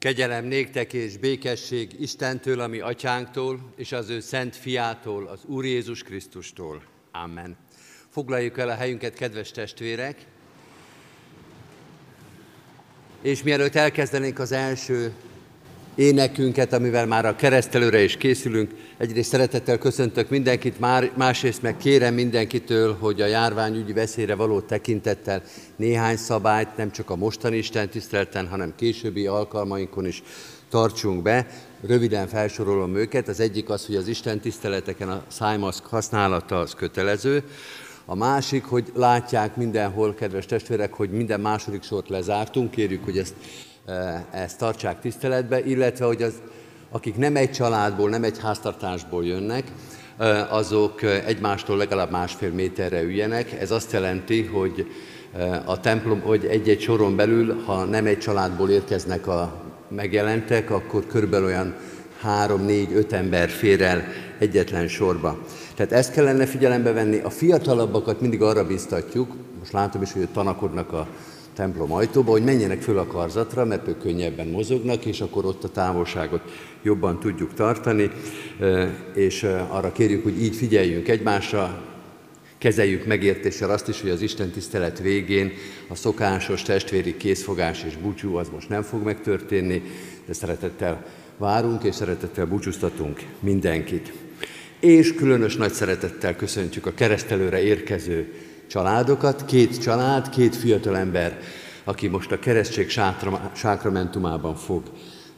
Kegyelem néktek és békesség Istentől, ami atyánktól, és az ő szent fiától, az Úr Jézus Krisztustól. Amen. Foglaljuk el a helyünket, kedves testvérek, és mielőtt elkezdenénk az első énekünket, amivel már a keresztelőre is készülünk. Egyrészt szeretettel köszöntök mindenkit, már, másrészt meg kérem mindenkitől, hogy a járványügyi veszélyre való tekintettel néhány szabályt nem csak a mostani Isten tisztelten, hanem későbbi alkalmainkon is tartsunk be. Röviden felsorolom őket. Az egyik az, hogy az Isten tiszteleteken a szájmaszk használata az kötelező. A másik, hogy látják mindenhol, kedves testvérek, hogy minden második sort lezártunk. Kérjük, hogy ezt ezt tartsák tiszteletbe, illetve hogy az, akik nem egy családból, nem egy háztartásból jönnek, azok egymástól legalább másfél méterre üljenek. Ez azt jelenti, hogy a templom, hogy egy-egy soron belül, ha nem egy családból érkeznek a megjelentek, akkor körülbelül olyan három, négy, öt ember fér el egyetlen sorba. Tehát ezt kellene figyelembe venni. A fiatalabbakat mindig arra biztatjuk, most látom is, hogy tanakodnak a templom ajtóba, hogy menjenek föl a karzatra, mert ők könnyebben mozognak, és akkor ott a távolságot jobban tudjuk tartani, és arra kérjük, hogy így figyeljünk egymásra, kezeljük megértéssel azt is, hogy az Isten tisztelet végén a szokásos testvéri készfogás és búcsú az most nem fog megtörténni, de szeretettel várunk és szeretettel búcsúztatunk mindenkit. És különös nagy szeretettel köszöntjük a keresztelőre érkező családokat, két család, két fiatalember, aki most a keresztség sákramentumában fog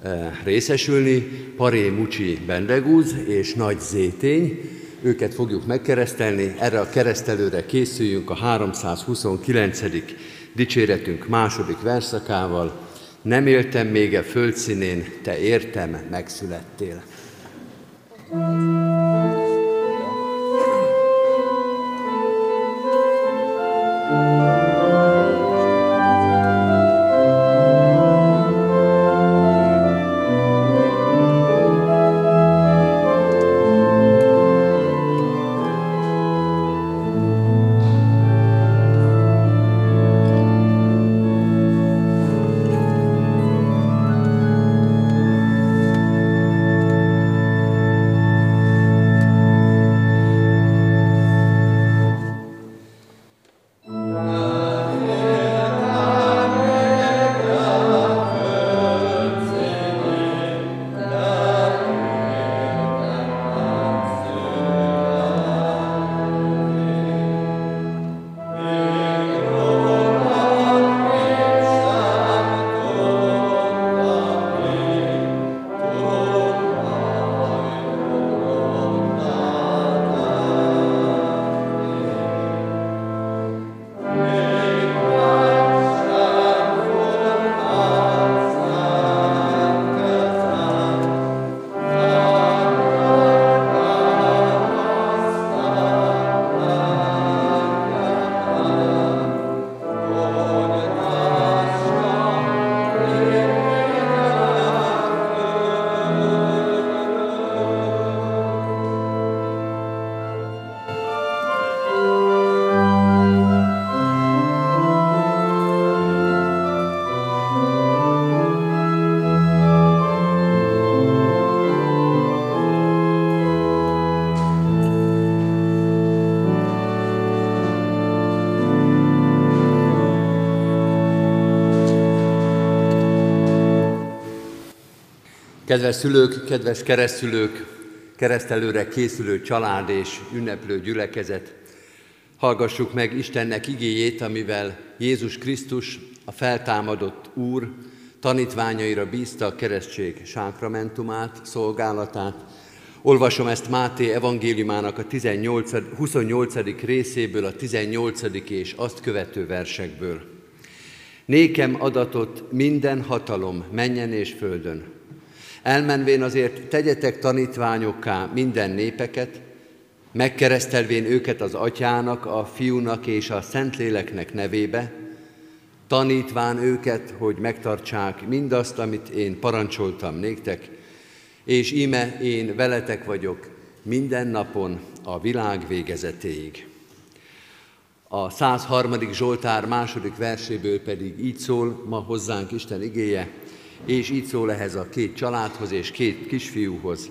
eh, részesülni, Paré Mucsi Bendegúz és Nagy Zétény. Őket fogjuk megkeresztelni, erre a keresztelőre készüljünk a 329. dicséretünk második verszakával. Nem éltem még a földszínén, te értem, megszülettél. thank you Kedves szülők, kedves keresztülők, keresztelőre készülő család és ünneplő gyülekezet, hallgassuk meg Istennek igéjét, amivel Jézus Krisztus, a feltámadott Úr, tanítványaira bízta a keresztség sákramentumát, szolgálatát. Olvasom ezt Máté evangéliumának a 18, 28. részéből, a 18. és azt követő versekből. Nékem adatot minden hatalom menjen és földön. Elmenvén azért tegyetek tanítványokká minden népeket, megkeresztelvén őket az atyának, a fiúnak és a szentléleknek nevébe, tanítván őket, hogy megtartsák mindazt, amit én parancsoltam néktek, és íme én veletek vagyok minden napon a világ végezetéig. A 103. Zsoltár második verséből pedig így szól ma hozzánk Isten igéje, és így szól ehhez a két családhoz és két kisfiúhoz.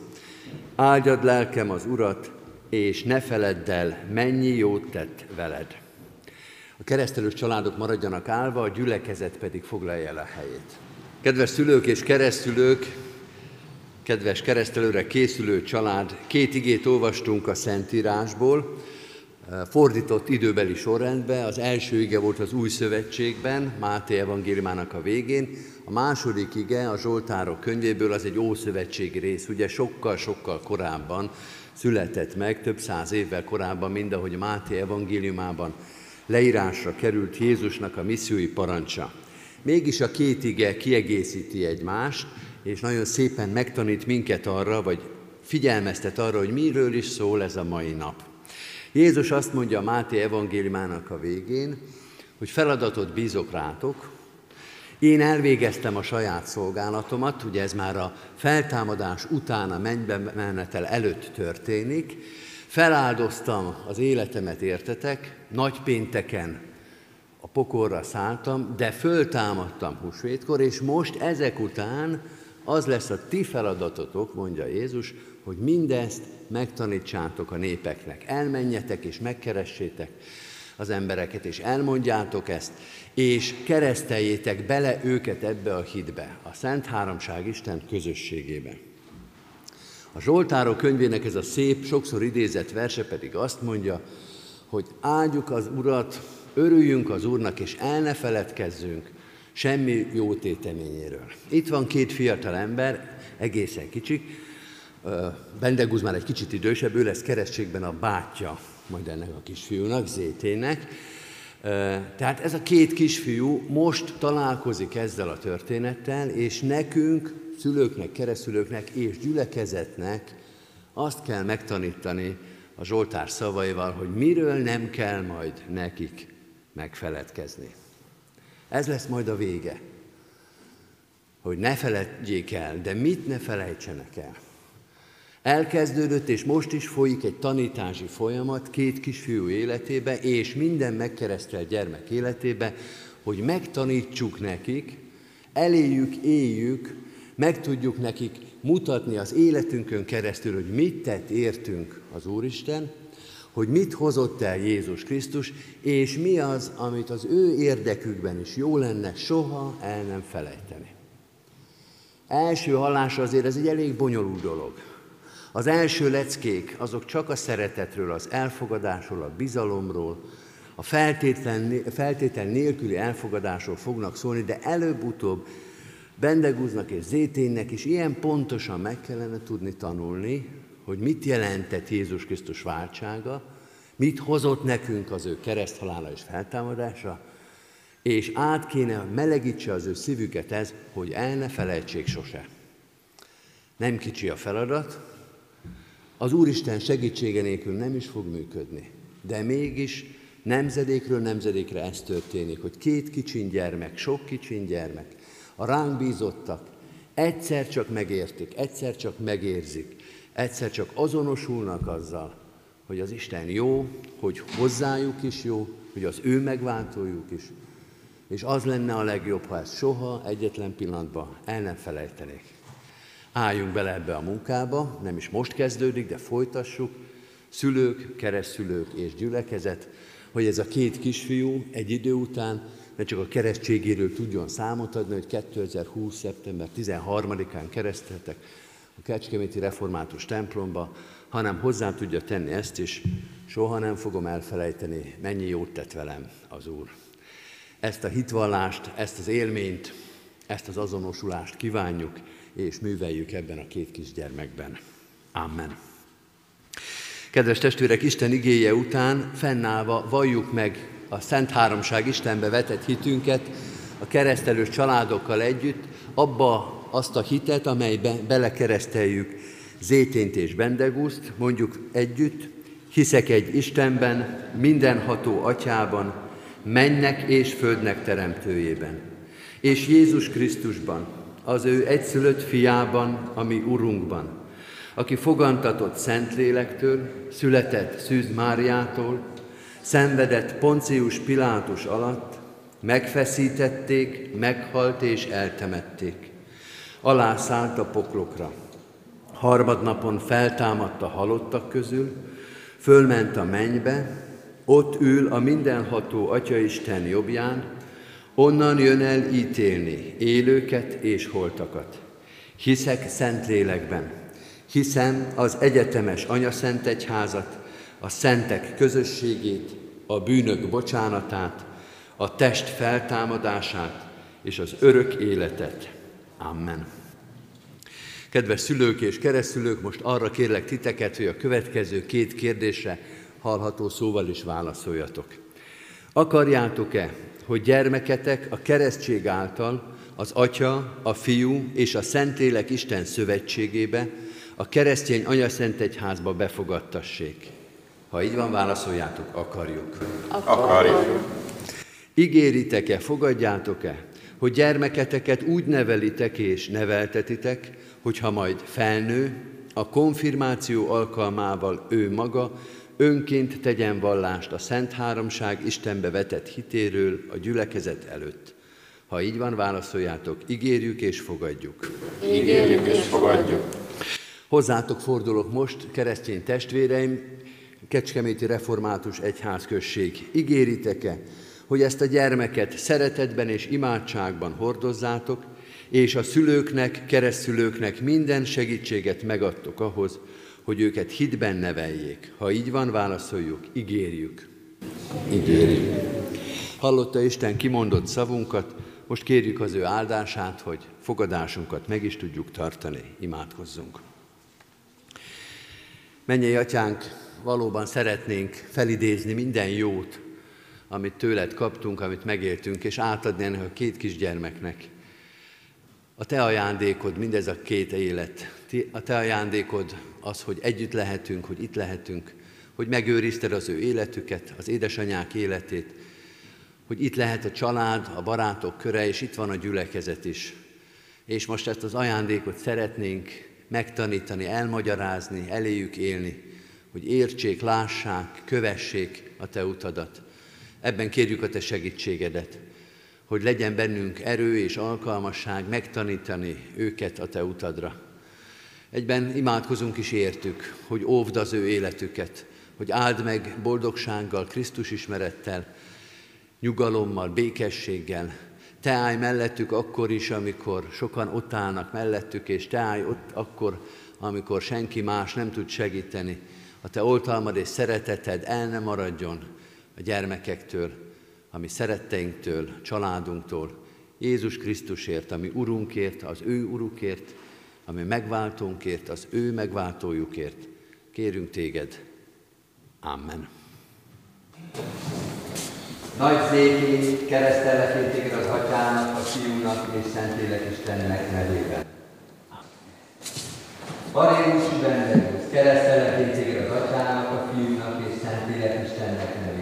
Áldjad lelkem az Urat, és ne feledd el, mennyi jót tett veled. A keresztelős családok maradjanak állva, a gyülekezet pedig foglalja el a helyét. Kedves szülők és keresztülők, kedves keresztelőre készülő család, két igét olvastunk a Szentírásból, fordított időbeli sorrendbe. Az első ige volt az Új Szövetségben, Máté evangéliumának a végén, a második ige a Zsoltárok könyvéből az egy ószövetségi rész, ugye sokkal-sokkal korábban született meg, több száz évvel korábban, mind ahogy Máté evangéliumában leírásra került Jézusnak a missziói parancsa. Mégis a két ige kiegészíti egymást, és nagyon szépen megtanít minket arra, vagy figyelmeztet arra, hogy miről is szól ez a mai nap. Jézus azt mondja a Máté evangéliumának a végén, hogy feladatot bízok rátok, én elvégeztem a saját szolgálatomat, ugye ez már a feltámadás után a mennybe menetel előtt történik, feláldoztam az életemet, értetek, nagy pénteken a pokorra szálltam, de föltámadtam húsvétkor, és most ezek után az lesz a ti feladatotok, mondja Jézus, hogy mindezt megtanítsátok a népeknek. Elmenjetek és megkeressétek az embereket, és elmondjátok ezt, és kereszteljétek bele őket ebbe a hitbe, a Szent Háromság Isten közösségébe. A Zsoltárok könyvének ez a szép, sokszor idézett verse pedig azt mondja, hogy áldjuk az Urat, örüljünk az Úrnak, és el ne feledkezzünk semmi jó téteményéről. Itt van két fiatal ember, egészen kicsik, Bendegúz már egy kicsit idősebb, ő lesz keresztségben a bátyja majd ennek a kisfiúnak, Zétének. Tehát ez a két kisfiú most találkozik ezzel a történettel, és nekünk, szülőknek, keresztülőknek és gyülekezetnek azt kell megtanítani a Zsoltár szavaival, hogy miről nem kell majd nekik megfeledkezni. Ez lesz majd a vége, hogy ne feledjék el, de mit ne felejtsenek el. Elkezdődött, és most is folyik egy tanítási folyamat két kisfiú életébe, és minden megkeresztelt gyermek életébe, hogy megtanítsuk nekik, eléljük, éljük, meg tudjuk nekik mutatni az életünkön keresztül, hogy mit tett értünk az Úristen, hogy mit hozott el Jézus Krisztus, és mi az, amit az ő érdekükben is jó lenne soha el nem felejteni. Első hallásra azért ez egy elég bonyolult dolog. Az első leckék azok csak a szeretetről, az elfogadásról, a bizalomról, a feltétlen, feltétlen nélküli elfogadásról fognak szólni, de előbb-utóbb Bendegúznak és Zéténnek is ilyen pontosan meg kellene tudni tanulni, hogy mit jelentett Jézus Krisztus váltsága, mit hozott nekünk az ő kereszthalála és feltámadása, és át kéne melegítse az ő szívüket ez, hogy el ne felejtsék sose. Nem kicsi a feladat, az Úristen segítsége nélkül nem is fog működni. De mégis nemzedékről nemzedékre ez történik, hogy két kicsin gyermek, sok kicsin gyermek, a ránk bízottak, egyszer csak megértik, egyszer csak megérzik, egyszer csak azonosulnak azzal, hogy az Isten jó, hogy hozzájuk is jó, hogy az ő megváltójuk is, és az lenne a legjobb, ha ezt soha egyetlen pillanatban el nem felejtenék. Álljunk bele ebbe a munkába, nem is most kezdődik, de folytassuk, szülők, keresztülők és gyülekezet, hogy ez a két kisfiú egy idő után ne csak a keresztségéről tudjon számot adni, hogy 2020. szeptember 13-án kereszteltek a Kecskeméti Református templomba, hanem hozzá tudja tenni ezt is, soha nem fogom elfelejteni, mennyi jót tett velem az Úr. Ezt a hitvallást, ezt az élményt, ezt az azonosulást kívánjuk, és műveljük ebben a két kisgyermekben. Amen. Kedves testvérek, Isten igéje után fennállva valljuk meg a Szent Háromság Istenbe vetett hitünket a keresztelős családokkal együtt, abba azt a hitet, amelybe belekereszteljük Zétént és Bendegúzt, mondjuk együtt, hiszek egy Istenben, mindenható atyában, mennek és földnek teremtőjében, és Jézus Krisztusban, az ő egyszülött fiában, ami Urunkban, aki fogantatott Szentlélektől, született Szűz Máriától, szenvedett Poncius Pilátus alatt, megfeszítették, meghalt és eltemették. Alászállt a poklokra. Harmadnapon feltámadt a halottak közül, fölment a mennybe, ott ül a mindenható Atyaisten jobbján, onnan jön el ítélni élőket és holtakat. Hiszek szent lélekben, hiszem az egyetemes anyaszent egyházat, a szentek közösségét, a bűnök bocsánatát, a test feltámadását és az örök életet. Amen. Kedves szülők és keresztülők, most arra kérlek titeket, hogy a következő két kérdésre hallható szóval is válaszoljatok. Akarjátok-e, hogy gyermeketek a keresztség által az Atya, a Fiú és a Szentlélek Isten szövetségébe, a keresztény anyaszent egyházba befogadtassék? Ha így van, válaszoljátok, akarjuk. Akarjuk. Ígéritek-e, fogadjátok-e, hogy gyermeketeket úgy nevelitek és neveltetitek, hogyha majd felnő, a konfirmáció alkalmával ő maga önként tegyen vallást a Szent Háromság Istenbe vetett hitéről a gyülekezet előtt. Ha így van, válaszoljátok, ígérjük és fogadjuk. Ígérjük és fogadjuk. Hozzátok fordulok most, keresztény testvéreim, Kecskeméti Református Egyházközség. Ígéritek-e, hogy ezt a gyermeket szeretetben és imádságban hordozzátok, és a szülőknek, keresztülőknek minden segítséget megadtok ahhoz, hogy őket hitben neveljék. Ha így van, válaszoljuk, ígérjük. Ígérjük. Hallotta Isten kimondott szavunkat, most kérjük az ő áldását, hogy fogadásunkat meg is tudjuk tartani. Imádkozzunk. Menjél, atyánk, valóban szeretnénk felidézni minden jót, amit tőled kaptunk, amit megéltünk, és átadni ennek a két kisgyermeknek. A te ajándékod, mindez a két élet, a te ajándékod az, hogy együtt lehetünk, hogy itt lehetünk, hogy megőrizted az ő életüket, az édesanyák életét, hogy itt lehet a család, a barátok köre, és itt van a gyülekezet is. És most ezt az ajándékot szeretnénk megtanítani, elmagyarázni, eléjük élni, hogy értsék, lássák, kövessék a Te utadat. Ebben kérjük a Te segítségedet, hogy legyen bennünk erő és alkalmasság megtanítani őket a Te utadra. Egyben imádkozunk is értük, hogy óvd az ő életüket, hogy áld meg boldogsággal, Krisztus ismerettel, nyugalommal, békességgel. Te állj mellettük akkor is, amikor sokan ott állnak mellettük, és te állj ott akkor, amikor senki más nem tud segíteni. A te oltalmad és szereteted el nem maradjon a gyermekektől, ami szeretteinktől, családunktól, Jézus Krisztusért, ami Urunkért, az ő Urukért, ami megváltónkért, az ő megváltójukért. Kérünk téged. Amen. Nagy székén keresztelek téged az Atyának, a Fiúnak és Szentlélek Istennek nevében. Barémus Benedektus, keresztelek téged az Atyának, a Fiúnak és Szentlélek Istennek nevében.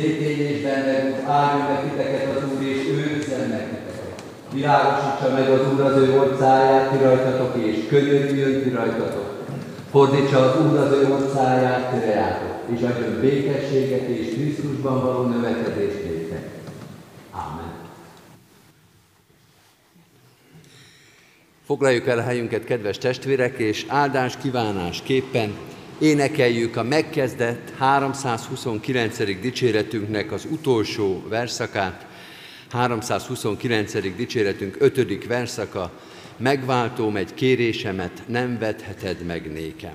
Zétényésben meg áldjon meg titeket az Úr, és őrizzen meg titeket. Világosítsa meg az Úr az ő orcáját ti rajtatok, és könyörüljön ti rajtatok. Fordítsa az Úr az ő orcáját ti reátok, és adjon békességet és Krisztusban való növekedést néktek. Amen. Foglaljuk el a helyünket, kedves testvérek, és áldás kívánás képpen énekeljük a megkezdett 329. dicséretünknek az utolsó verszakát, 329. dicséretünk 5. verszaka, megváltóm egy kérésemet, nem vetheted meg nékem.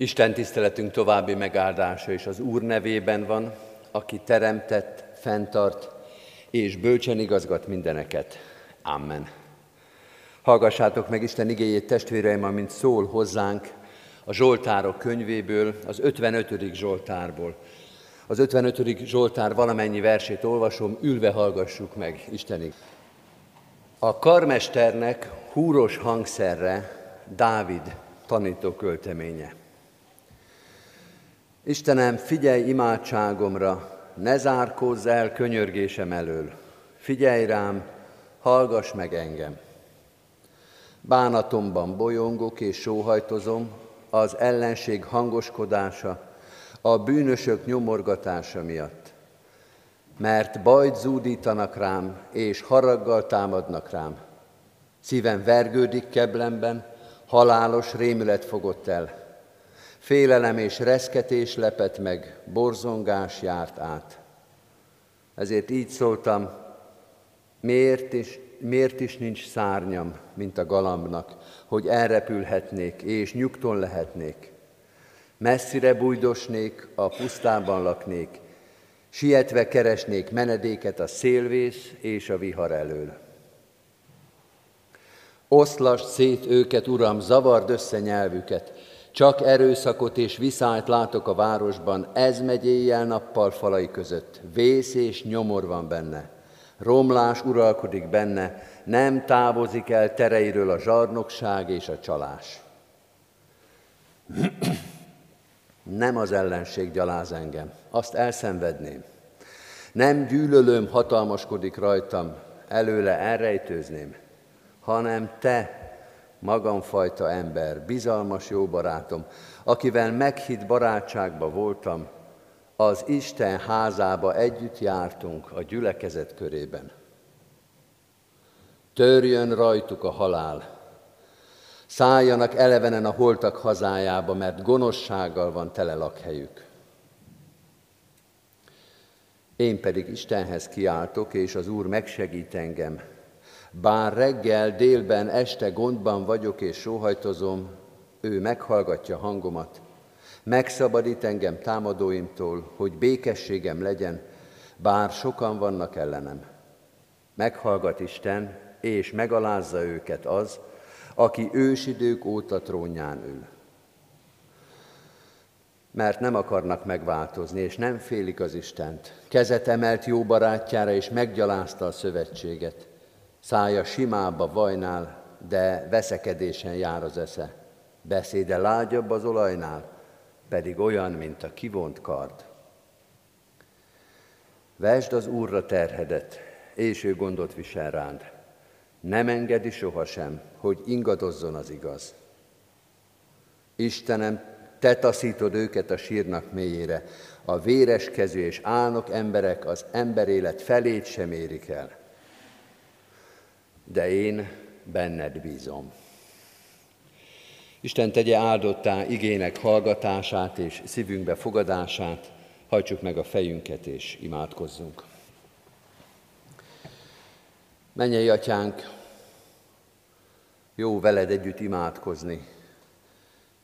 Isten tiszteletünk további megáldása is az Úr nevében van, aki teremtett, fenntart és bölcsen igazgat mindeneket. Amen. Hallgassátok meg Isten igéjét testvéreim, amint szól hozzánk a Zsoltárok könyvéből, az 55. Zsoltárból. Az 55. Zsoltár valamennyi versét olvasom, ülve hallgassuk meg Istenig. A karmesternek húros hangszerre Dávid tanító költeménye. Istenem, figyelj imádságomra, ne zárkózz el könyörgésem elől. Figyelj rám, hallgass meg engem. Bánatomban bolyongok és sóhajtozom, az ellenség hangoskodása, a bűnösök nyomorgatása miatt. Mert bajt zúdítanak rám, és haraggal támadnak rám. Szívem vergődik keblemben, halálos rémület fogott el. Félelem és reszketés lepett meg, borzongás járt át. Ezért így szóltam, miért is, miért is nincs szárnyam, mint a galambnak, hogy elrepülhetnék és nyugton lehetnék. Messzire bújdosnék, a pusztában laknék, sietve keresnék menedéket a szélvész és a vihar elől. Oszlast szét őket, Uram, zavard össze nyelvüket, csak erőszakot és viszályt látok a városban, ez megy éjjel-nappal falai között. Vész és nyomor van benne. Romlás uralkodik benne, nem távozik el tereiről a zsarnokság és a csalás. Nem az ellenség gyaláz engem, azt elszenvedném. Nem gyűlölöm hatalmaskodik rajtam, előle elrejtőzném, hanem te, magamfajta ember, bizalmas jó barátom, akivel meghitt barátságba voltam, az Isten házába együtt jártunk a gyülekezet körében. Törjön rajtuk a halál, szálljanak elevenen a holtak hazájába, mert gonoszsággal van tele lakhelyük. Én pedig Istenhez kiáltok, és az Úr megsegít engem, bár reggel, délben, este gondban vagyok és sóhajtozom, ő meghallgatja hangomat, megszabadít engem támadóimtól, hogy békességem legyen, bár sokan vannak ellenem. Meghallgat Isten, és megalázza őket az, aki ősidők óta trónján ül. Mert nem akarnak megváltozni, és nem félik az Istent. Kezet emelt jó barátjára, és meggyalázta a szövetséget. Szája simába vajnál, de veszekedésen jár az esze. Beszéde lágyabb az olajnál, pedig olyan, mint a kivont kard. Vesd az Úrra terhedet, és ő gondot visel rád. Nem engedi sohasem, hogy ingadozzon az igaz. Istenem, te taszítod őket a sírnak mélyére, a véres kezű és álnok emberek az emberélet felét sem érik el de én benned bízom. Isten tegye áldottá igének hallgatását és szívünkbe fogadását, hajtsuk meg a fejünket és imádkozzunk. Menjei atyánk, jó veled együtt imádkozni,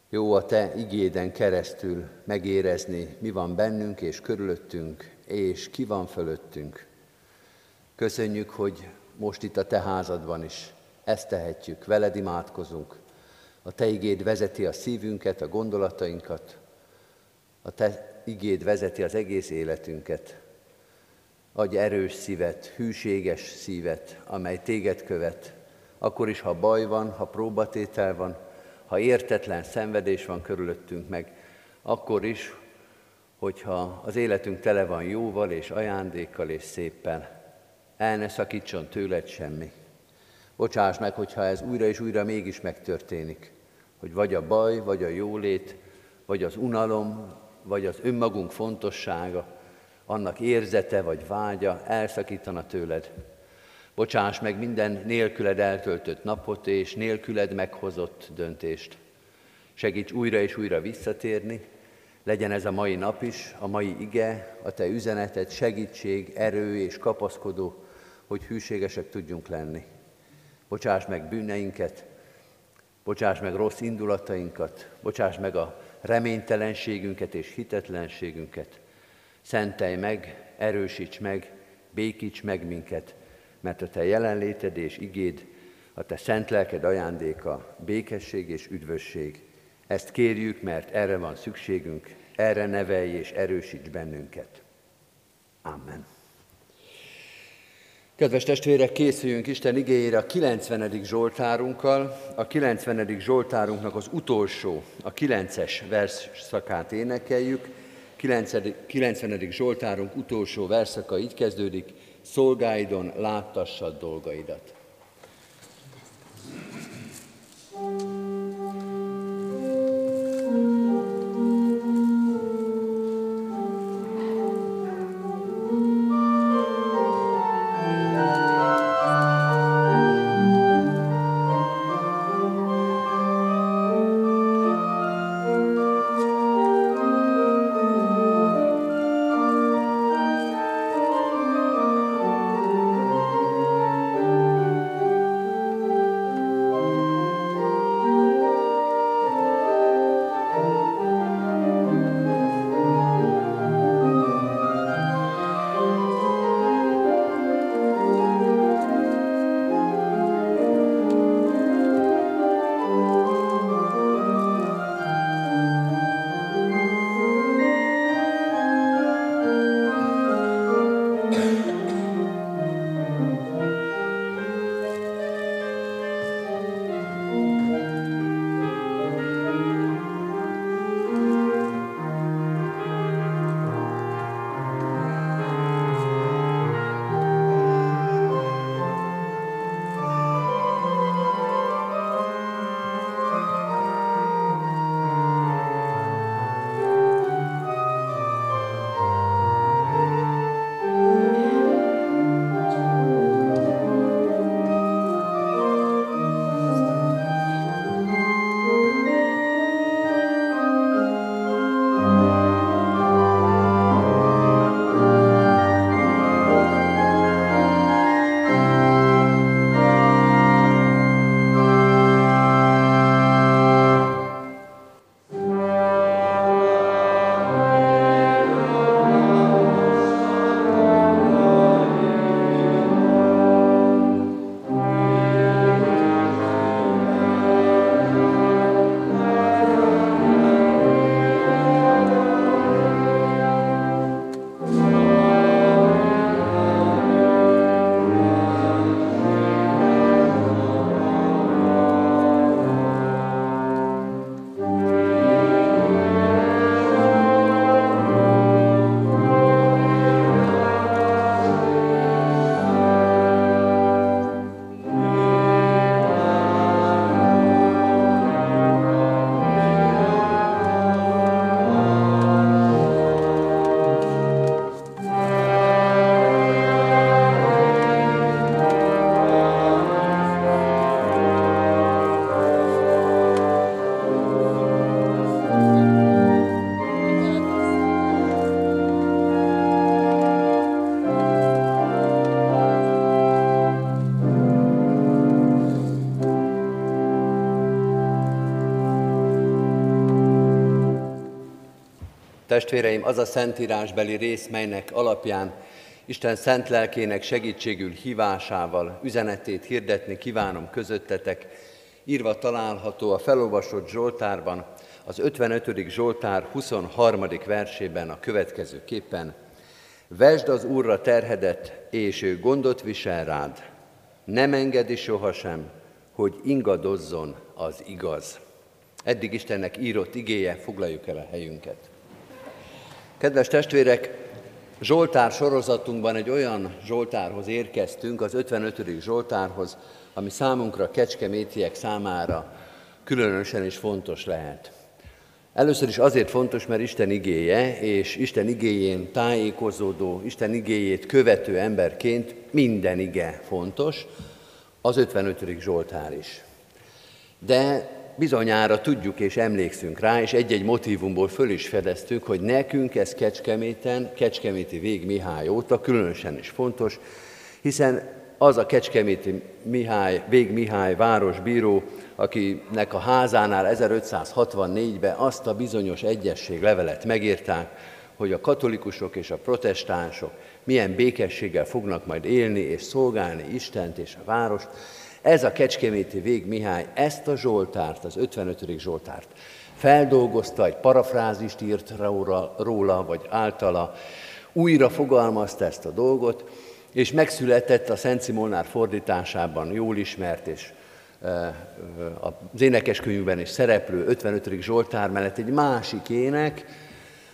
jó a te igéden keresztül megérezni, mi van bennünk és körülöttünk, és ki van fölöttünk. Köszönjük, hogy most itt a te házadban is. Ezt tehetjük, veled imádkozunk. A te igéd vezeti a szívünket, a gondolatainkat, a te igéd vezeti az egész életünket. Adj erős szívet, hűséges szívet, amely téged követ, akkor is, ha baj van, ha próbatétel van, ha értetlen szenvedés van körülöttünk meg, akkor is, hogyha az életünk tele van jóval és ajándékkal és széppel, el ne szakítson tőled semmi. Bocsáss meg, hogyha ez újra és újra mégis megtörténik, hogy vagy a baj, vagy a jólét, vagy az unalom, vagy az önmagunk fontossága, annak érzete vagy vágya elszakítana tőled. Bocsáss meg minden nélküled eltöltött napot és nélküled meghozott döntést. Segíts újra és újra visszatérni, legyen ez a mai nap is, a mai ige, a te üzeneted, segítség, erő és kapaszkodó, hogy hűségesek tudjunk lenni. Bocsáss meg bűneinket, bocsáss meg rossz indulatainkat, bocsáss meg a reménytelenségünket és hitetlenségünket. Szentelj meg, erősíts meg, békíts meg minket, mert a Te jelenléted és igéd, a Te szent lelked ajándéka, békesség és üdvösség. Ezt kérjük, mert erre van szükségünk, erre nevelj és erősíts bennünket. Amen. Kedves testvérek, készüljünk Isten igényére a 90. Zsoltárunkkal. A 90. Zsoltárunknak az utolsó, a 9-es versszakát énekeljük. 90. Zsoltárunk utolsó verszaka így kezdődik, szolgáidon láttassad dolgaidat. Testvéreim, az a szentírásbeli rész, melynek alapján Isten szent lelkének segítségül hívásával üzenetét hirdetni kívánom közöttetek, írva található a felolvasott Zsoltárban, az 55. Zsoltár 23. versében a következő képen. Vesd az Úrra terhedet, és ő gondot visel rád. Nem engedi sohasem, hogy ingadozzon az igaz. Eddig Istennek írott igéje, foglaljuk el a helyünket. Kedves testvérek, Zsoltár sorozatunkban egy olyan Zsoltárhoz érkeztünk, az 55. Zsoltárhoz, ami számunkra, kecskemétiek számára különösen is fontos lehet. Először is azért fontos, mert Isten igéje, és Isten igéjén tájékozódó, Isten igéjét követő emberként minden ige fontos, az 55. Zsoltár is. De bizonyára tudjuk és emlékszünk rá, és egy-egy motivumból föl is fedeztük, hogy nekünk ez Kecskeméten, Kecskeméti Vég Mihály óta különösen is fontos, hiszen az a Kecskeméti Mihály, Vég Mihály városbíró, akinek a házánál 1564-ben azt a bizonyos egyesség levelet megírták, hogy a katolikusok és a protestánsok milyen békességgel fognak majd élni és szolgálni Istent és a várost. Ez a Kecskeméti Vég Mihály ezt a Zsoltárt, az 55. Zsoltárt feldolgozta, egy parafrázist írt róla, vagy általa, újra fogalmazta ezt a dolgot, és megszületett a Szent Simolnár fordításában jól ismert és az énekeskönyvben is szereplő 55. Zsoltár mellett egy másik ének,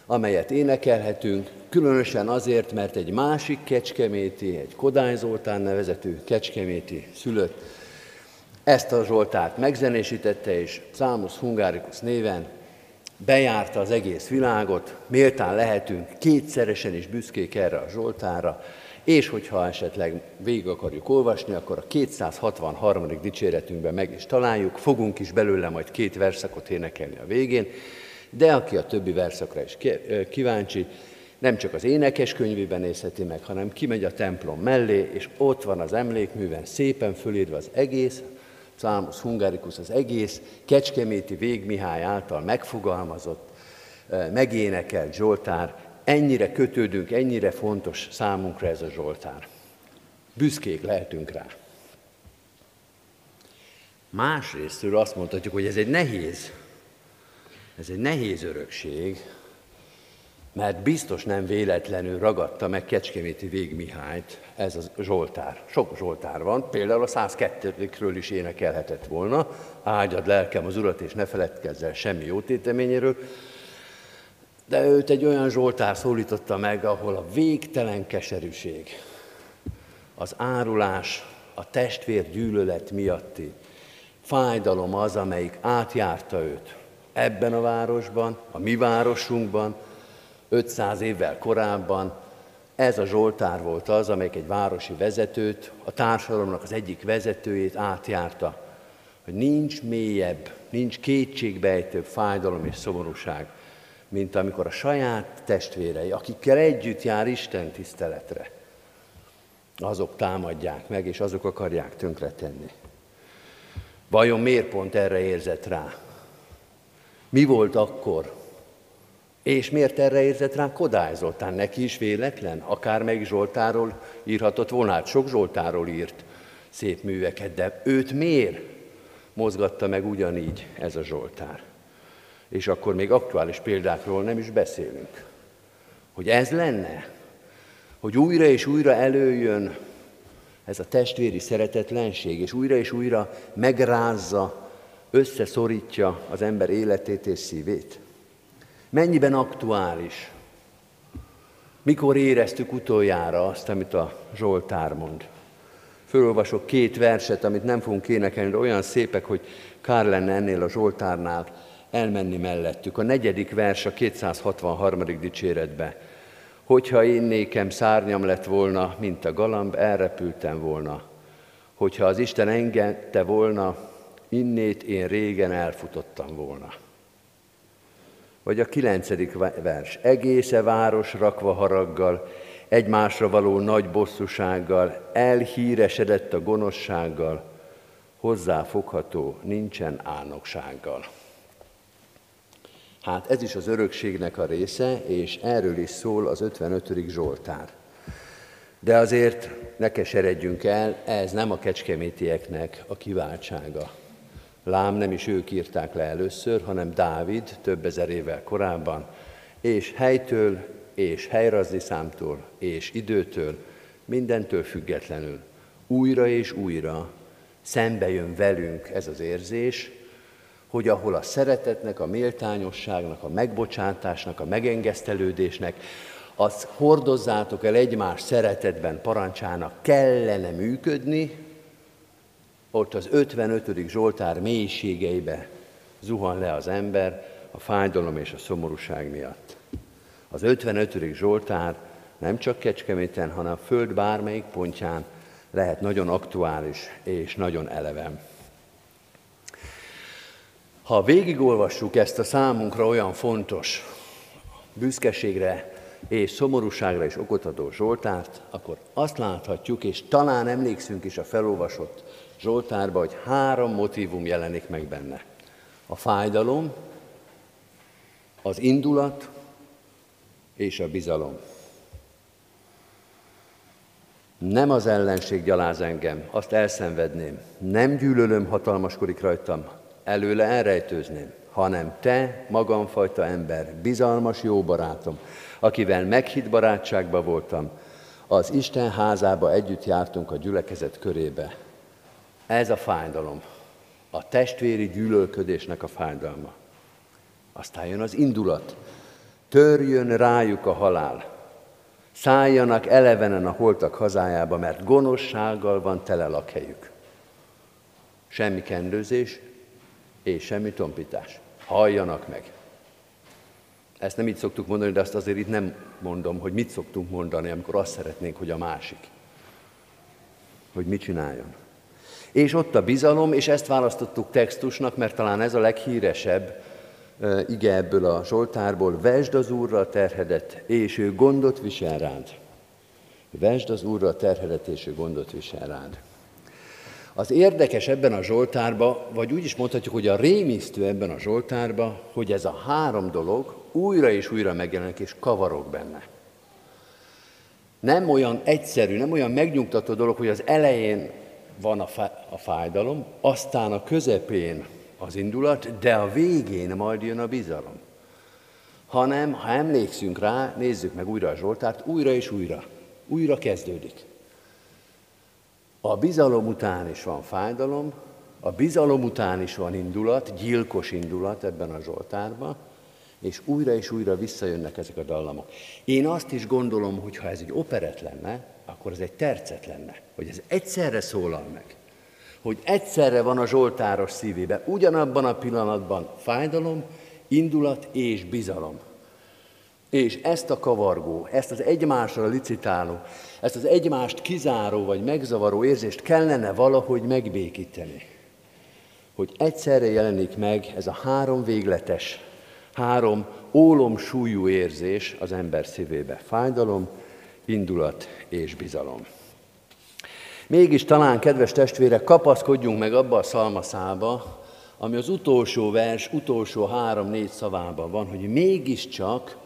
amelyet énekelhetünk, különösen azért, mert egy másik kecskeméti, egy Kodály Zoltán nevezetű kecskeméti szülött ezt a Zsoltárt megzenésítette, és Számus Hungárikusz néven bejárta az egész világot, méltán lehetünk kétszeresen is büszkék erre a Zsoltára, és hogyha esetleg végig akarjuk olvasni, akkor a 263. dicséretünkben meg is találjuk, fogunk is belőle majd két verszakot énekelni a végén, de aki a többi verszakra is kíváncsi, nem csak az énekes könyvében nézheti meg, hanem kimegy a templom mellé, és ott van az emlékműven szépen fölírva az egész, Számus Hungarikus az egész Kecskeméti Végmihály által megfogalmazott, megénekelt Zsoltár, ennyire kötődünk, ennyire fontos számunkra ez a Zsoltár. Büszkék lehetünk rá. Másrésztről azt mondhatjuk, hogy ez egy nehéz, ez egy nehéz örökség, mert biztos nem véletlenül ragadta meg Kecskeméti Vég Mihályt ez a Zsoltár. Sok Zsoltár van, például a 102-ről is énekelhetett volna, áldjad lelkem az Urat, és ne feledkezz el semmi jó téteményéről, de őt egy olyan Zsoltár szólította meg, ahol a végtelen keserűség, az árulás, a testvér gyűlölet miatti fájdalom az, amelyik átjárta őt ebben a városban, a mi városunkban, 500 évvel korábban ez a Zsoltár volt az, amelyik egy városi vezetőt, a társadalomnak az egyik vezetőjét átjárta, hogy nincs mélyebb, nincs kétségbejtőbb fájdalom és szomorúság, mint amikor a saját testvérei, akikkel együtt jár Isten tiszteletre, azok támadják meg, és azok akarják tönkretenni. Vajon miért pont erre érzett rá? Mi volt akkor, és miért erre érzett rá Kodály Zoltán? Neki is véletlen? Akármelyik Zsoltáról írhatott volna, hát sok Zsoltáról írt szép műveket, de őt miért mozgatta meg ugyanígy ez a Zsoltár? És akkor még aktuális példákról nem is beszélünk. Hogy ez lenne, hogy újra és újra előjön ez a testvéri szeretetlenség, és újra és újra megrázza, összeszorítja az ember életét és szívét. Mennyiben aktuális? Mikor éreztük utoljára azt, amit a Zsoltár mond? Fölolvasok két verset, amit nem fogunk énekelni, de olyan szépek, hogy kár lenne ennél a Zsoltárnál elmenni mellettük. A negyedik vers a 263. dicséretbe. Hogyha én nékem szárnyam lett volna, mint a galamb, elrepültem volna. Hogyha az Isten engedte volna, innét én régen elfutottam volna. Vagy a kilencedik vers. Egésze város rakva haraggal, egymásra való nagy bosszúsággal, elhíresedett a gonoszsággal, hozzáfogható, nincsen álnoksággal. Hát ez is az örökségnek a része, és erről is szól az 55. Zsoltár. De azért ne keseredjünk el, ez nem a kecskemétieknek a kiváltsága. Lám nem is ők írták le először, hanem Dávid több ezer évvel korábban, és helytől, és helyrazni számtól, és időtől, mindentől függetlenül, újra és újra szembe jön velünk ez az érzés, hogy ahol a szeretetnek, a méltányosságnak, a megbocsátásnak, a megengesztelődésnek, azt hordozzátok el egymás szeretetben parancsának kellene működni, ott az 55. Zsoltár mélységeibe zuhan le az ember a fájdalom és a szomorúság miatt. Az 55. Zsoltár nem csak Kecskeméten, hanem a föld bármelyik pontján lehet nagyon aktuális és nagyon eleven. Ha végigolvassuk ezt a számunkra olyan fontos, büszkeségre és szomorúságra is okot adó Zsoltárt, akkor azt láthatjuk, és talán emlékszünk is a felolvasott Zsoltárba, hogy három motivum jelenik meg benne. A fájdalom, az indulat és a bizalom. Nem az ellenség gyaláz engem, azt elszenvedném. Nem gyűlölöm, hatalmaskodik rajtam, előle elrejtőzném, hanem te, magamfajta ember, bizalmas jó barátom, akivel meghitt barátságba voltam, az Isten házába együtt jártunk a gyülekezet körébe. Ez a fájdalom, a testvéri gyűlölködésnek a fájdalma. Aztán jön az indulat. Törjön rájuk a halál. Szálljanak elevenen a holtak hazájába, mert gonoszsággal van tele lakhelyük. Semmi kendőzés és semmi tompítás. Halljanak meg. Ezt nem így szoktuk mondani, de azt azért itt nem mondom, hogy mit szoktunk mondani, amikor azt szeretnénk, hogy a másik. Hogy mit csináljon. És ott a bizalom, és ezt választottuk textusnak, mert talán ez a leghíresebb ige ebből a Zsoltárból, vesd az Úrra a terhedet, és ő gondot visel rád. Vesd az Úrra a terhedet, és ő gondot visel rád. Az érdekes ebben a Zsoltárban, vagy úgy is mondhatjuk, hogy a rémisztő ebben a Zsoltárban, hogy ez a három dolog újra és újra megjelenik, és kavarok benne. Nem olyan egyszerű, nem olyan megnyugtató dolog, hogy az elején van a fájdalom, aztán a közepén az indulat, de a végén majd jön a bizalom. Hanem, ha emlékszünk rá, nézzük meg újra a Zsoltárt, újra és újra. Újra kezdődik. A bizalom után is van fájdalom, a bizalom után is van indulat, gyilkos indulat ebben a Zsoltárban, és újra és újra visszajönnek ezek a dallamok. Én azt is gondolom, hogy ha ez egy operet lenne, akkor ez egy tercet lenne, hogy ez egyszerre szólal meg hogy egyszerre van a Zsoltáros szívébe, ugyanabban a pillanatban fájdalom, indulat és bizalom. És ezt a kavargó, ezt az egymásra licitáló, ezt az egymást kizáró vagy megzavaró érzést kellene valahogy megbékíteni. Hogy egyszerre jelenik meg ez a három végletes, három ólom súlyú érzés az ember szívébe. Fájdalom, indulat és bizalom. Mégis talán, kedves testvérek, kapaszkodjunk meg abba a szalmaszába, ami az utolsó vers, utolsó három-négy szavában van, hogy mégiscsak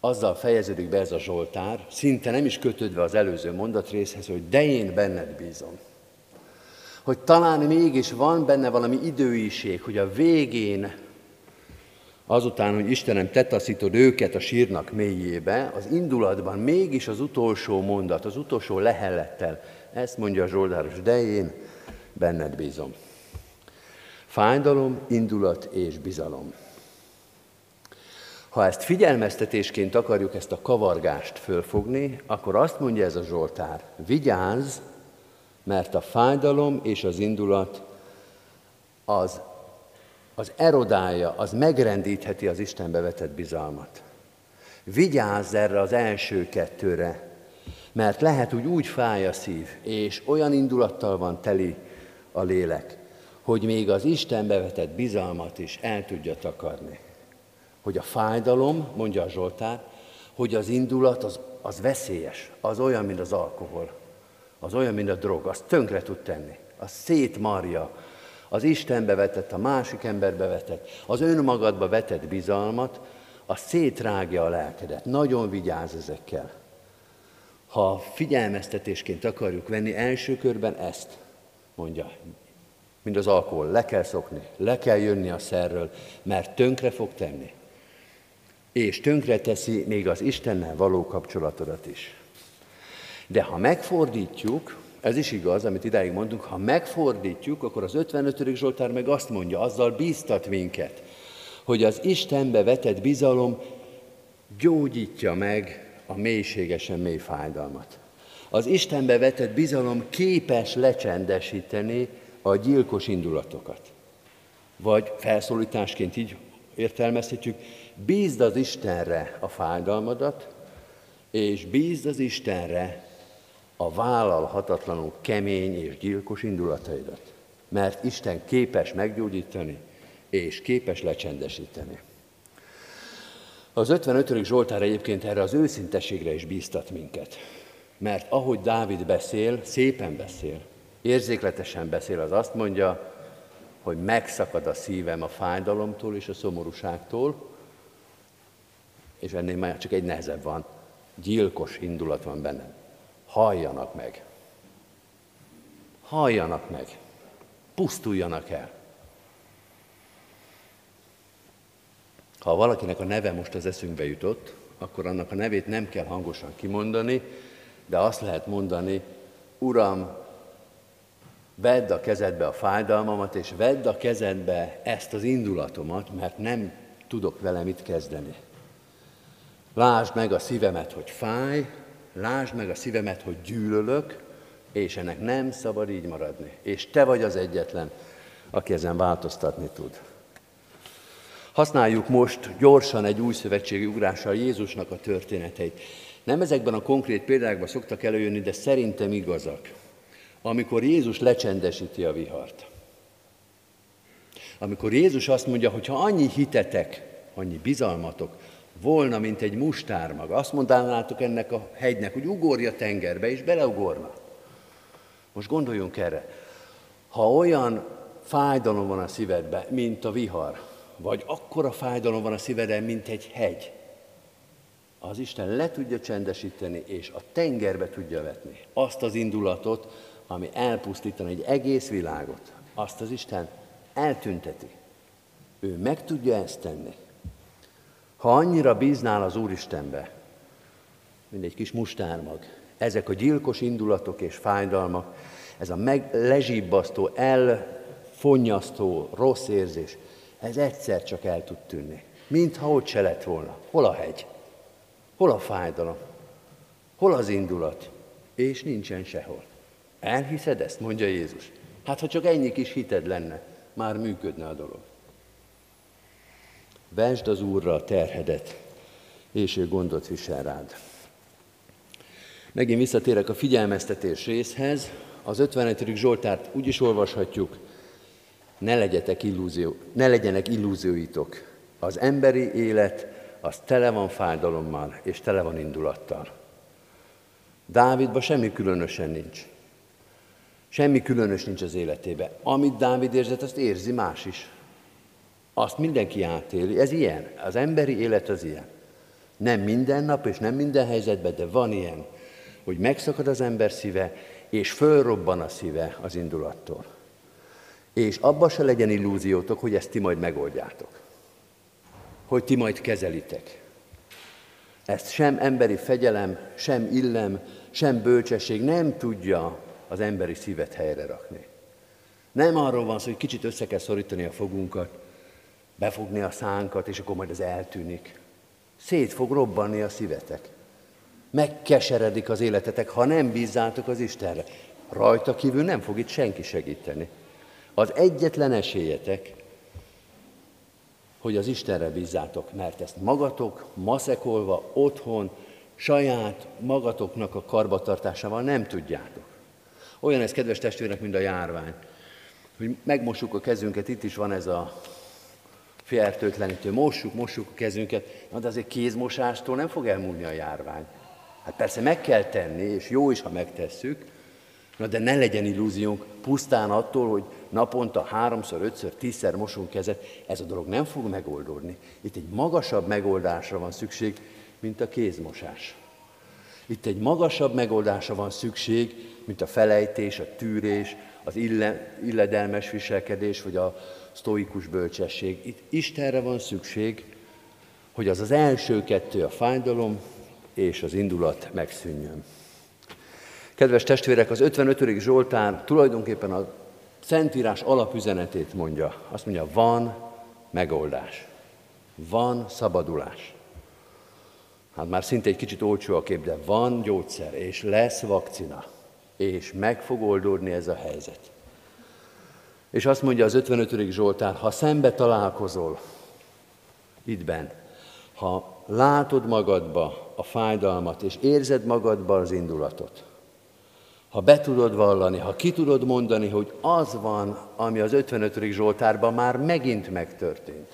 azzal fejeződik be ez a Zsoltár, szinte nem is kötődve az előző mondatrészhez, hogy de én benned bízom. Hogy talán mégis van benne valami időiség, hogy a végén, azután, hogy Istenem, te taszítod őket a sírnak mélyébe, az indulatban mégis az utolsó mondat, az utolsó lehellettel ezt mondja a Zsoldáros, de én benned bízom. Fájdalom, indulat és bizalom. Ha ezt figyelmeztetésként akarjuk ezt a kavargást fölfogni, akkor azt mondja ez a Zsoltár, vigyázz, mert a fájdalom és az indulat az, az erodálja, az megrendítheti az Istenbe vetett bizalmat. Vigyázz erre az első kettőre, mert lehet, hogy úgy fáj a szív, és olyan indulattal van teli a lélek, hogy még az Istenbe vetett bizalmat is el tudja takarni. Hogy a fájdalom, mondja a Zsoltár, hogy az indulat az, az veszélyes, az olyan, mint az alkohol, az olyan, mint a drog, az tönkre tud tenni, az szétmarja, az Istenbe vetett, a másik emberbe vetett, az önmagadba vetett bizalmat, az szétrágja a lelkedet. Nagyon vigyázz ezekkel. Ha figyelmeztetésként akarjuk venni, első körben ezt mondja, mint az alkohol, le kell szokni, le kell jönni a szerről, mert tönkre fog tenni. És tönkre teszi még az Istennel való kapcsolatodat is. De ha megfordítjuk, ez is igaz, amit idáig mondunk, ha megfordítjuk, akkor az 55. Zsoltár meg azt mondja, azzal bíztat minket, hogy az Istenbe vetett bizalom gyógyítja meg a mélységesen mély fájdalmat. Az Istenbe vetett bizalom képes lecsendesíteni a gyilkos indulatokat. Vagy felszólításként így értelmezhetjük, bízd az Istenre a fájdalmadat, és bízd az Istenre a vállalhatatlanul kemény és gyilkos indulataidat. Mert Isten képes meggyógyítani, és képes lecsendesíteni. Az 55. Zsoltár egyébként erre az őszintességre is bíztat minket. Mert ahogy Dávid beszél, szépen beszél, érzékletesen beszél, az azt mondja, hogy megszakad a szívem a fájdalomtól és a szomorúságtól, és ennél már csak egy nehezebb van, gyilkos indulat van bennem. Halljanak meg. Halljanak meg. Pusztuljanak el. Ha valakinek a neve most az eszünkbe jutott, akkor annak a nevét nem kell hangosan kimondani, de azt lehet mondani, Uram, vedd a kezedbe a fájdalmamat, és vedd a kezedbe ezt az indulatomat, mert nem tudok vele mit kezdeni. Lásd meg a szívemet, hogy fáj, lásd meg a szívemet, hogy gyűlölök, és ennek nem szabad így maradni. És te vagy az egyetlen, aki ezen változtatni tud. Használjuk most gyorsan egy új szövetségi ugrással Jézusnak a történeteit. Nem ezekben a konkrét példákban szoktak előjönni, de szerintem igazak. Amikor Jézus lecsendesíti a vihart. Amikor Jézus azt mondja, hogy ha annyi hitetek, annyi bizalmatok volna, mint egy mustármag, azt mondanátok ennek a hegynek, hogy ugorja tengerbe, és beleugorna. Most gondoljunk erre. Ha olyan fájdalom van a szívedben, mint a vihar, vagy akkora fájdalom van a szíveden, mint egy hegy, az Isten le tudja csendesíteni, és a tengerbe tudja vetni azt az indulatot, ami elpusztítani egy egész világot. Azt az Isten eltünteti. Ő meg tudja ezt tenni. Ha annyira bíznál az Úristenbe, mint egy kis mustármag, ezek a gyilkos indulatok és fájdalmak, ez a meg, lezsibbasztó, elfonyasztó rossz érzés, ez egyszer csak el tud tűnni. Mintha ott se lett volna. Hol a hegy? Hol a fájdalom? Hol az indulat? És nincsen sehol. Elhiszed ezt? Mondja Jézus. Hát ha csak ennyi kis hited lenne, már működne a dolog. Vesd az Úrra a terhedet, és ő gondot visel rád. Megint visszatérek a figyelmeztetés részhez. Az 55. Zsoltárt úgy is olvashatjuk, ne, legyetek illúzió, ne legyenek illúzióitok. Az emberi élet az tele van fájdalommal, és tele van indulattal. Dávidban semmi különösen nincs. Semmi különös nincs az életébe. Amit Dávid érzett, azt érzi más is. Azt mindenki átéli. Ez ilyen. Az emberi élet az ilyen. Nem minden nap és nem minden helyzetben, de van ilyen, hogy megszakad az ember szíve, és fölrobban a szíve az indulattól. És abba se legyen illúziótok, hogy ezt ti majd megoldjátok. Hogy ti majd kezelitek. Ezt sem emberi fegyelem, sem illem, sem bölcsesség nem tudja az emberi szívet helyre rakni. Nem arról van szó, hogy kicsit össze kell szorítani a fogunkat, befogni a szánkat, és akkor majd ez eltűnik. Szét fog robbanni a szívetek. Megkeseredik az életetek, ha nem bízzátok az Istenre. Rajta kívül nem fog itt senki segíteni. Az egyetlen esélyetek, hogy az Istenre bízzátok, mert ezt magatok, maszekolva, otthon, saját magatoknak a karbatartásával nem tudjátok. Olyan ez, kedves testvérek, mint a járvány. Hogy megmossuk a kezünket, itt is van ez a fertőtlenítő, mossuk, mossuk a kezünket, na de azért kézmosástól nem fog elmúlni a járvány. Hát persze meg kell tenni, és jó is, ha megtesszük, na de ne legyen illúziónk pusztán attól, hogy naponta háromszor, ötször, tízszer mosunk kezet, ez a dolog nem fog megoldódni. Itt egy magasabb megoldásra van szükség, mint a kézmosás. Itt egy magasabb megoldásra van szükség, mint a felejtés, a tűrés, az ille, illedelmes viselkedés, vagy a sztoikus bölcsesség. Itt Istenre van szükség, hogy az az első kettő, a fájdalom és az indulat megszűnjön. Kedves testvérek, az 55. Zsoltár tulajdonképpen a Szentírás alapüzenetét mondja. Azt mondja, van megoldás. Van szabadulás. Hát már szinte egy kicsit olcsó a kép, de van gyógyszer, és lesz vakcina, és meg fog oldódni ez a helyzet. És azt mondja az 55. Zsoltár, ha szembe találkozol, itt ben, ha látod magadba a fájdalmat, és érzed magadba az indulatot, ha be tudod vallani, ha ki tudod mondani, hogy az van, ami az 55. Zsoltárban már megint megtörtént.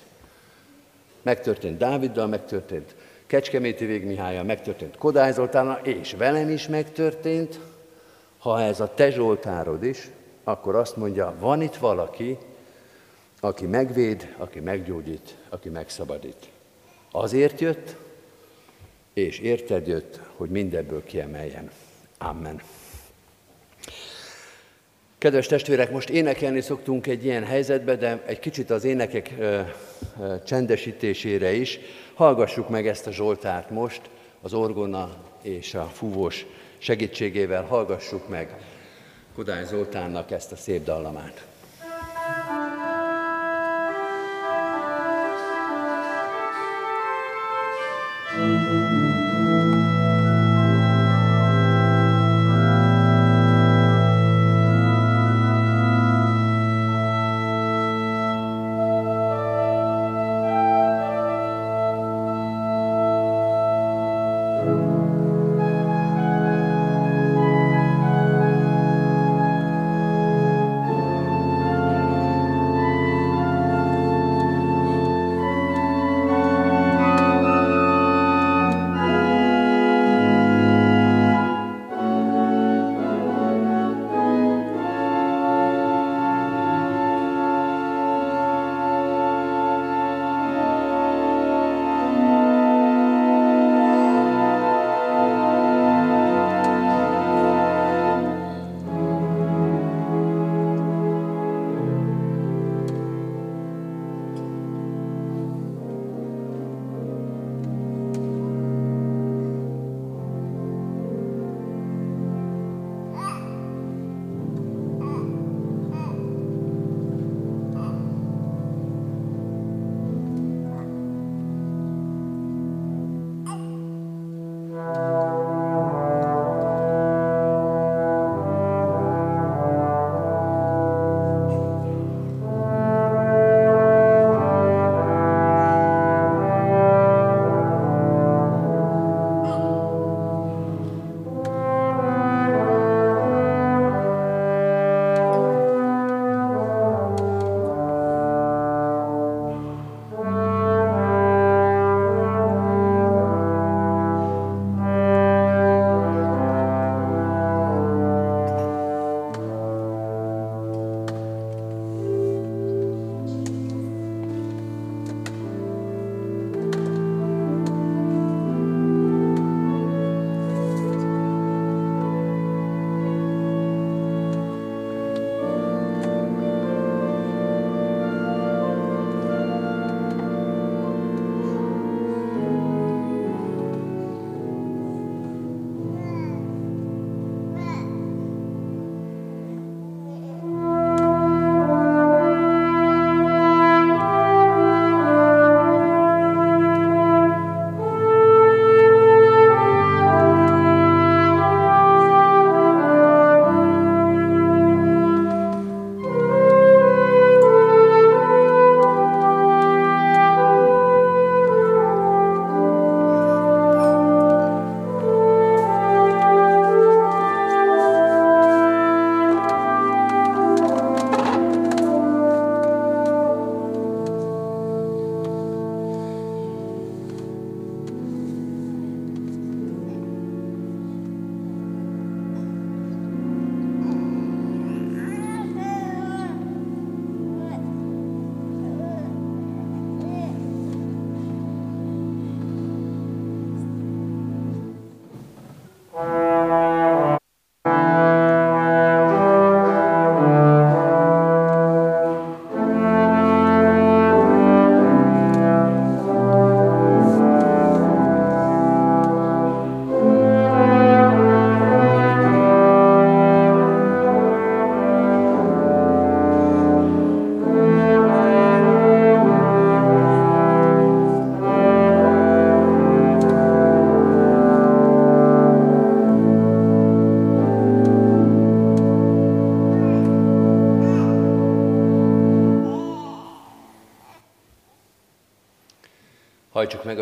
megtörtént Dáviddal, megtörtént Kecskeméti Végmihályal, megtörtént Kodály Zoltánnal, és velem is megtörtént. Ha ez a te Zsoltárod is, akkor azt mondja, van itt valaki, aki megvéd, aki meggyógyít, aki megszabadít. Azért jött, és érted jött, hogy mindebből kiemeljen. Amen. Kedves testvérek, most énekelni szoktunk egy ilyen helyzetbe, de egy kicsit az énekek ö, ö, csendesítésére is. Hallgassuk meg ezt a Zsoltárt most, az orgona és a fúvós segítségével hallgassuk meg Kodály Zoltánnak ezt a szép dallamát.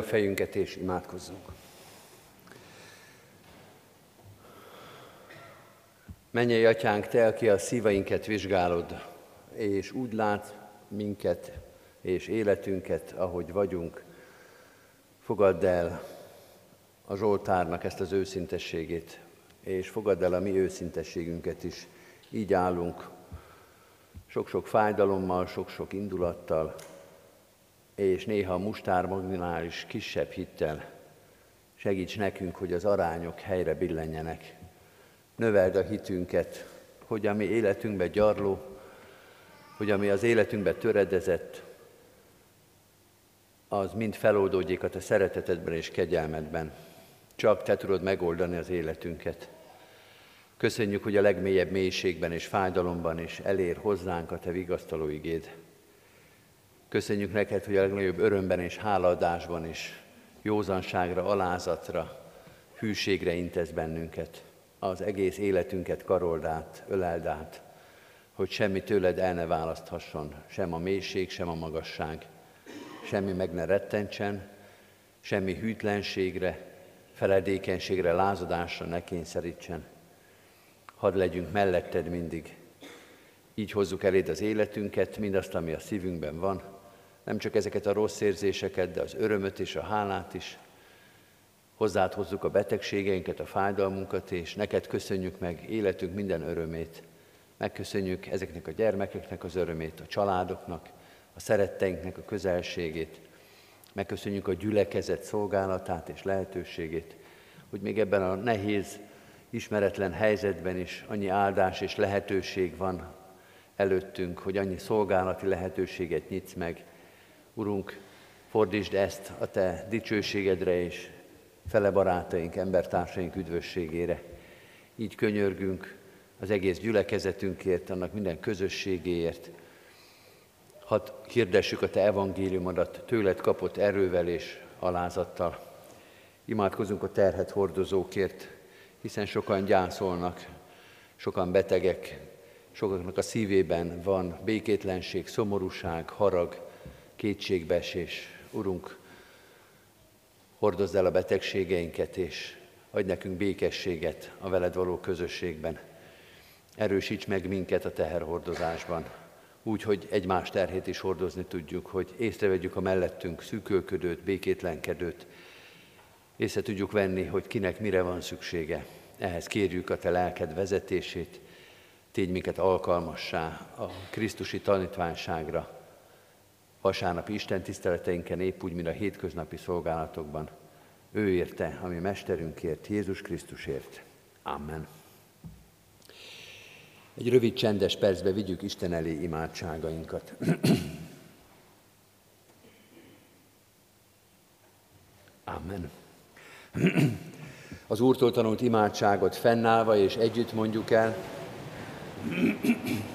Fejünket és imádkozzunk. Menjél, Atyánk, Te, aki a szíveinket vizsgálod, és úgy lát minket és életünket, ahogy vagyunk, Fogadd el a Zsoltárnak ezt az őszintességét, és fogadd el a mi őszintességünket is. Így állunk, sok-sok fájdalommal, sok-sok indulattal, és néha mustármagnál is kisebb hittel. Segíts nekünk, hogy az arányok helyre billenjenek. Növeld a hitünket, hogy ami életünkbe gyarló, hogy ami az életünkbe töredezett, az mind feloldódjék a te szeretetedben és kegyelmedben. Csak te tudod megoldani az életünket. Köszönjük, hogy a legmélyebb mélységben és fájdalomban is elér hozzánk a te vigasztaló igéd. Köszönjük neked, hogy a legnagyobb örömben és hálaadásban is józanságra, alázatra, hűségre intesz bennünket. Az egész életünket karold át, öleld át, hogy semmi tőled el ne választhasson, sem a mélység, sem a magasság. Semmi meg ne rettentsen, semmi hűtlenségre, feledékenységre, lázadásra ne kényszerítsen. Hadd legyünk melletted mindig. Így hozzuk eléd az életünket, mindazt, ami a szívünkben van, nem csak ezeket a rossz érzéseket, de az örömöt és a hálát is. Hozzád hozzuk a betegségeinket, a fájdalmunkat, és neked köszönjük meg életünk minden örömét. Megköszönjük ezeknek a gyermekeknek az örömét, a családoknak, a szeretteinknek a közelségét. Megköszönjük a gyülekezet szolgálatát és lehetőségét, hogy még ebben a nehéz, ismeretlen helyzetben is annyi áldás és lehetőség van előttünk, hogy annyi szolgálati lehetőséget nyitsz meg, Urunk, fordítsd ezt a Te dicsőségedre és fele barátaink, embertársaink üdvösségére. Így könyörgünk az egész gyülekezetünkért, annak minden közösségéért. Hadd hirdessük a Te evangéliumodat tőled kapott erővel és alázattal. Imádkozunk a terhet hordozókért, hiszen sokan gyászolnak, sokan betegek, sokaknak a szívében van békétlenség, szomorúság, harag, kétségbeesés. Urunk, hordozd el a betegségeinket, és adj nekünk békességet a veled való közösségben. Erősíts meg minket a teherhordozásban, úgy, hogy egymás terhét is hordozni tudjuk, hogy észrevegyük a mellettünk szűkölködőt, békétlenkedőt, észre tudjuk venni, hogy kinek mire van szüksége. Ehhez kérjük a te lelked vezetését, tégy minket alkalmassá a Krisztusi tanítványságra, vasárnapi Isten tiszteleteinken épp úgy, mint a hétköznapi szolgálatokban. Ő érte, ami mesterünkért, Jézus Krisztusért. Amen. Egy rövid csendes percbe vigyük Isten elé imádságainkat. Amen. Az Úrtól tanult imádságot fennállva és együtt mondjuk el.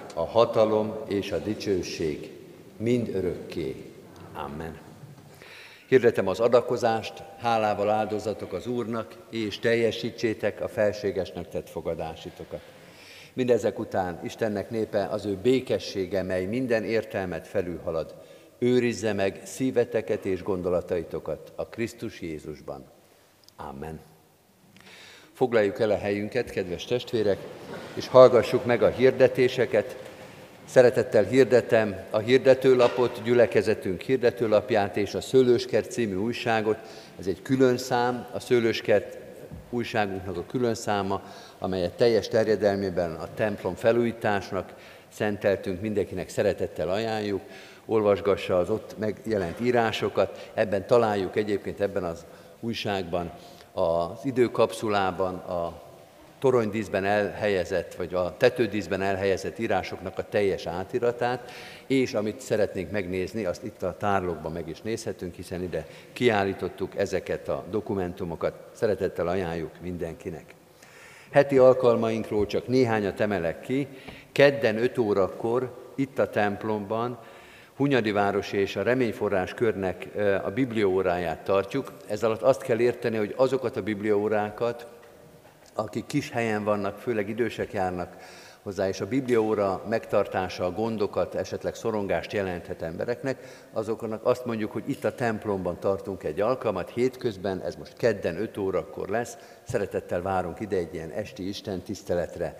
a hatalom és a dicsőség mind örökké. Amen. Hirdetem az adakozást, hálával áldozatok az Úrnak, és teljesítsétek a felségesnek tett fogadásitokat. Mindezek után Istennek népe az ő békessége, mely minden értelmet felülhalad, őrizze meg szíveteket és gondolataitokat a Krisztus Jézusban. Amen. Foglaljuk el a helyünket, kedves testvérek, és hallgassuk meg a hirdetéseket. Szeretettel hirdetem a hirdetőlapot, gyülekezetünk hirdetőlapját és a Szőlőskert című újságot. Ez egy külön szám, a Szőlőskert újságunknak a külön száma, amelyet teljes terjedelmében a templom felújításnak szenteltünk, mindenkinek szeretettel ajánljuk. Olvasgassa az ott megjelent írásokat, ebben találjuk egyébként ebben az újságban az időkapszulában a toronydíszben elhelyezett, vagy a tetődíszben elhelyezett írásoknak a teljes átiratát, és amit szeretnénk megnézni, azt itt a tárlókban meg is nézhetünk, hiszen ide kiállítottuk ezeket a dokumentumokat, szeretettel ajánljuk mindenkinek. Heti alkalmainkról csak néhányat emelek ki. Kedden 5 órakor itt a templomban Hunyadi város és a Reményforrás körnek a biblióóráját tartjuk. Ez alatt azt kell érteni, hogy azokat a biblióórákat, akik kis helyen vannak, főleg idősek járnak hozzá, és a biblióra megtartása a gondokat, esetleg szorongást jelenthet embereknek, azoknak azt mondjuk, hogy itt a templomban tartunk egy alkalmat, hétközben, ez most kedden 5 órakor lesz, szeretettel várunk ide egy ilyen esti Isten tiszteletre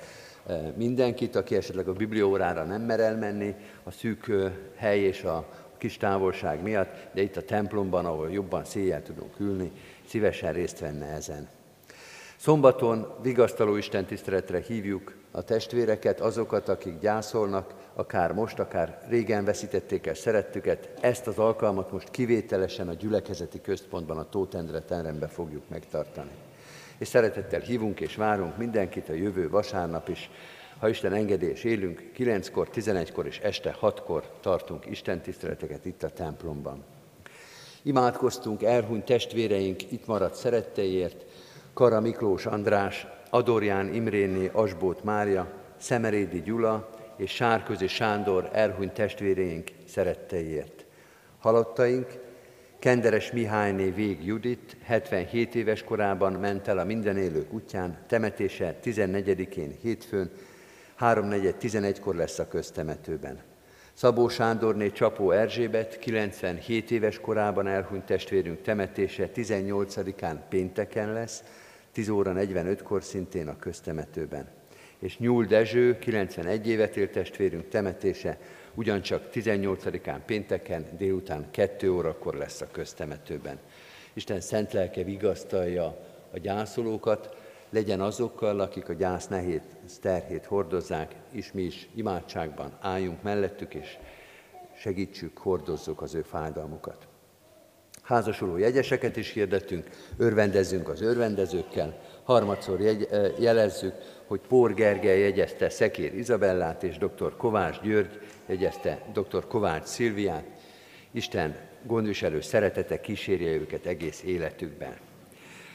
mindenkit, aki esetleg a bibliórára nem mer elmenni, a szűk hely és a kis távolság miatt, de itt a templomban, ahol jobban széjjel tudunk ülni, szívesen részt venne ezen. Szombaton vigasztaló Isten tiszteletre hívjuk a testvéreket, azokat, akik gyászolnak, akár most, akár régen veszítették el szerettüket. Ezt az alkalmat most kivételesen a gyülekezeti központban, a Tótendre terembe fogjuk megtartani. És szeretettel hívunk és várunk mindenkit a jövő vasárnap is, ha Isten engedés élünk, 9-kor, 11-kor és este 6-kor tartunk Isten tiszteleteket itt a templomban. Imádkoztunk elhunyt testvéreink itt maradt szeretteiért, Kara Miklós András, Adorján Imréni Asbót Mária, Szemerédi Gyula és Sárközi Sándor elhunyt testvéreink szeretteiért. Halottaink Kenderes Mihályné Vég Judit 77 éves korában ment el a minden élők útján, temetése 14-én hétfőn, 3-4-11-kor lesz a köztemetőben. Szabó Sándorné Csapó Erzsébet 97 éves korában elhunyt testvérünk temetése 18-án pénteken lesz, 10 óra 45-kor szintén a köztemetőben. És Nyúl Dezső, 91 évet élt testvérünk temetése, ugyancsak 18-án pénteken délután 2 órakor lesz a köztemetőben. Isten szent lelke vigasztalja a gyászolókat, legyen azokkal, akik a gyász nehéz terhét hordozzák, és mi is imádságban álljunk mellettük, és segítsük, hordozzuk az ő fájdalmukat. Házasuló jegyeseket is hirdettünk, örvendezzünk az örvendezőkkel, harmadszor jegy, jelezzük, hogy Pór Gergely jegyezte Szekér Izabellát, és dr. Kovács György jegyezte dr. Kovács Szilviát. Isten gondviselő szeretete kísérje őket egész életükben.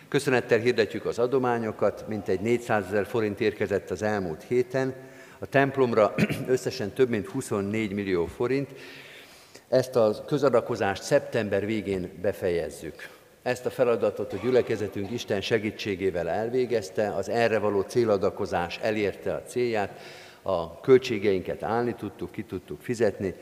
Köszönettel hirdetjük az adományokat, mintegy 400 ezer forint érkezett az elmúlt héten, a templomra összesen több mint 24 millió forint, ezt a közadakozást szeptember végén befejezzük. Ezt a feladatot a gyülekezetünk Isten segítségével elvégezte, az erre való céladakozás elérte a célját, a költségeinket állni tudtuk, ki tudtuk fizetni.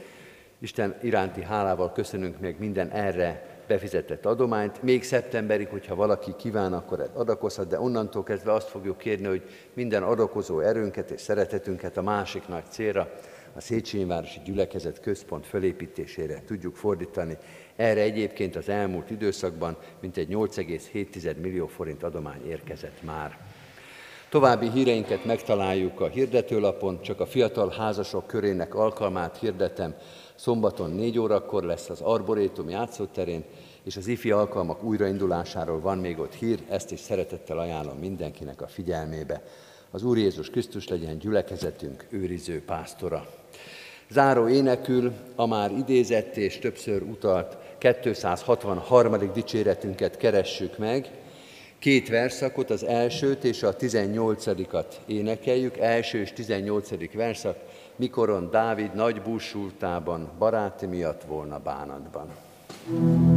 Isten iránti hálával köszönünk meg minden erre befizetett adományt. Még szeptemberig, hogyha valaki kíván, akkor adakozhat, de onnantól kezdve azt fogjuk kérni, hogy minden adakozó erőnket és szeretetünket a másik nagy célra, a Széchenyi Városi Gyülekezet központ fölépítésére tudjuk fordítani. Erre egyébként az elmúlt időszakban mintegy 8,7 millió forint adomány érkezett már. További híreinket megtaláljuk a hirdetőlapon, csak a fiatal házasok körének alkalmát hirdetem. Szombaton 4 órakor lesz az Arborétum játszóterén, és az ifi alkalmak újraindulásáról van még ott hír, ezt is szeretettel ajánlom mindenkinek a figyelmébe. Az Úr Jézus Krisztus legyen gyülekezetünk őriző pásztora. Záró énekül a már idézett és többször utalt 263. dicséretünket keressük meg. Két verszakot, az elsőt és a 18-at énekeljük. Első és 18. verszak, mikoron Dávid nagy búsultában, baráti miatt volna bánatban. thank you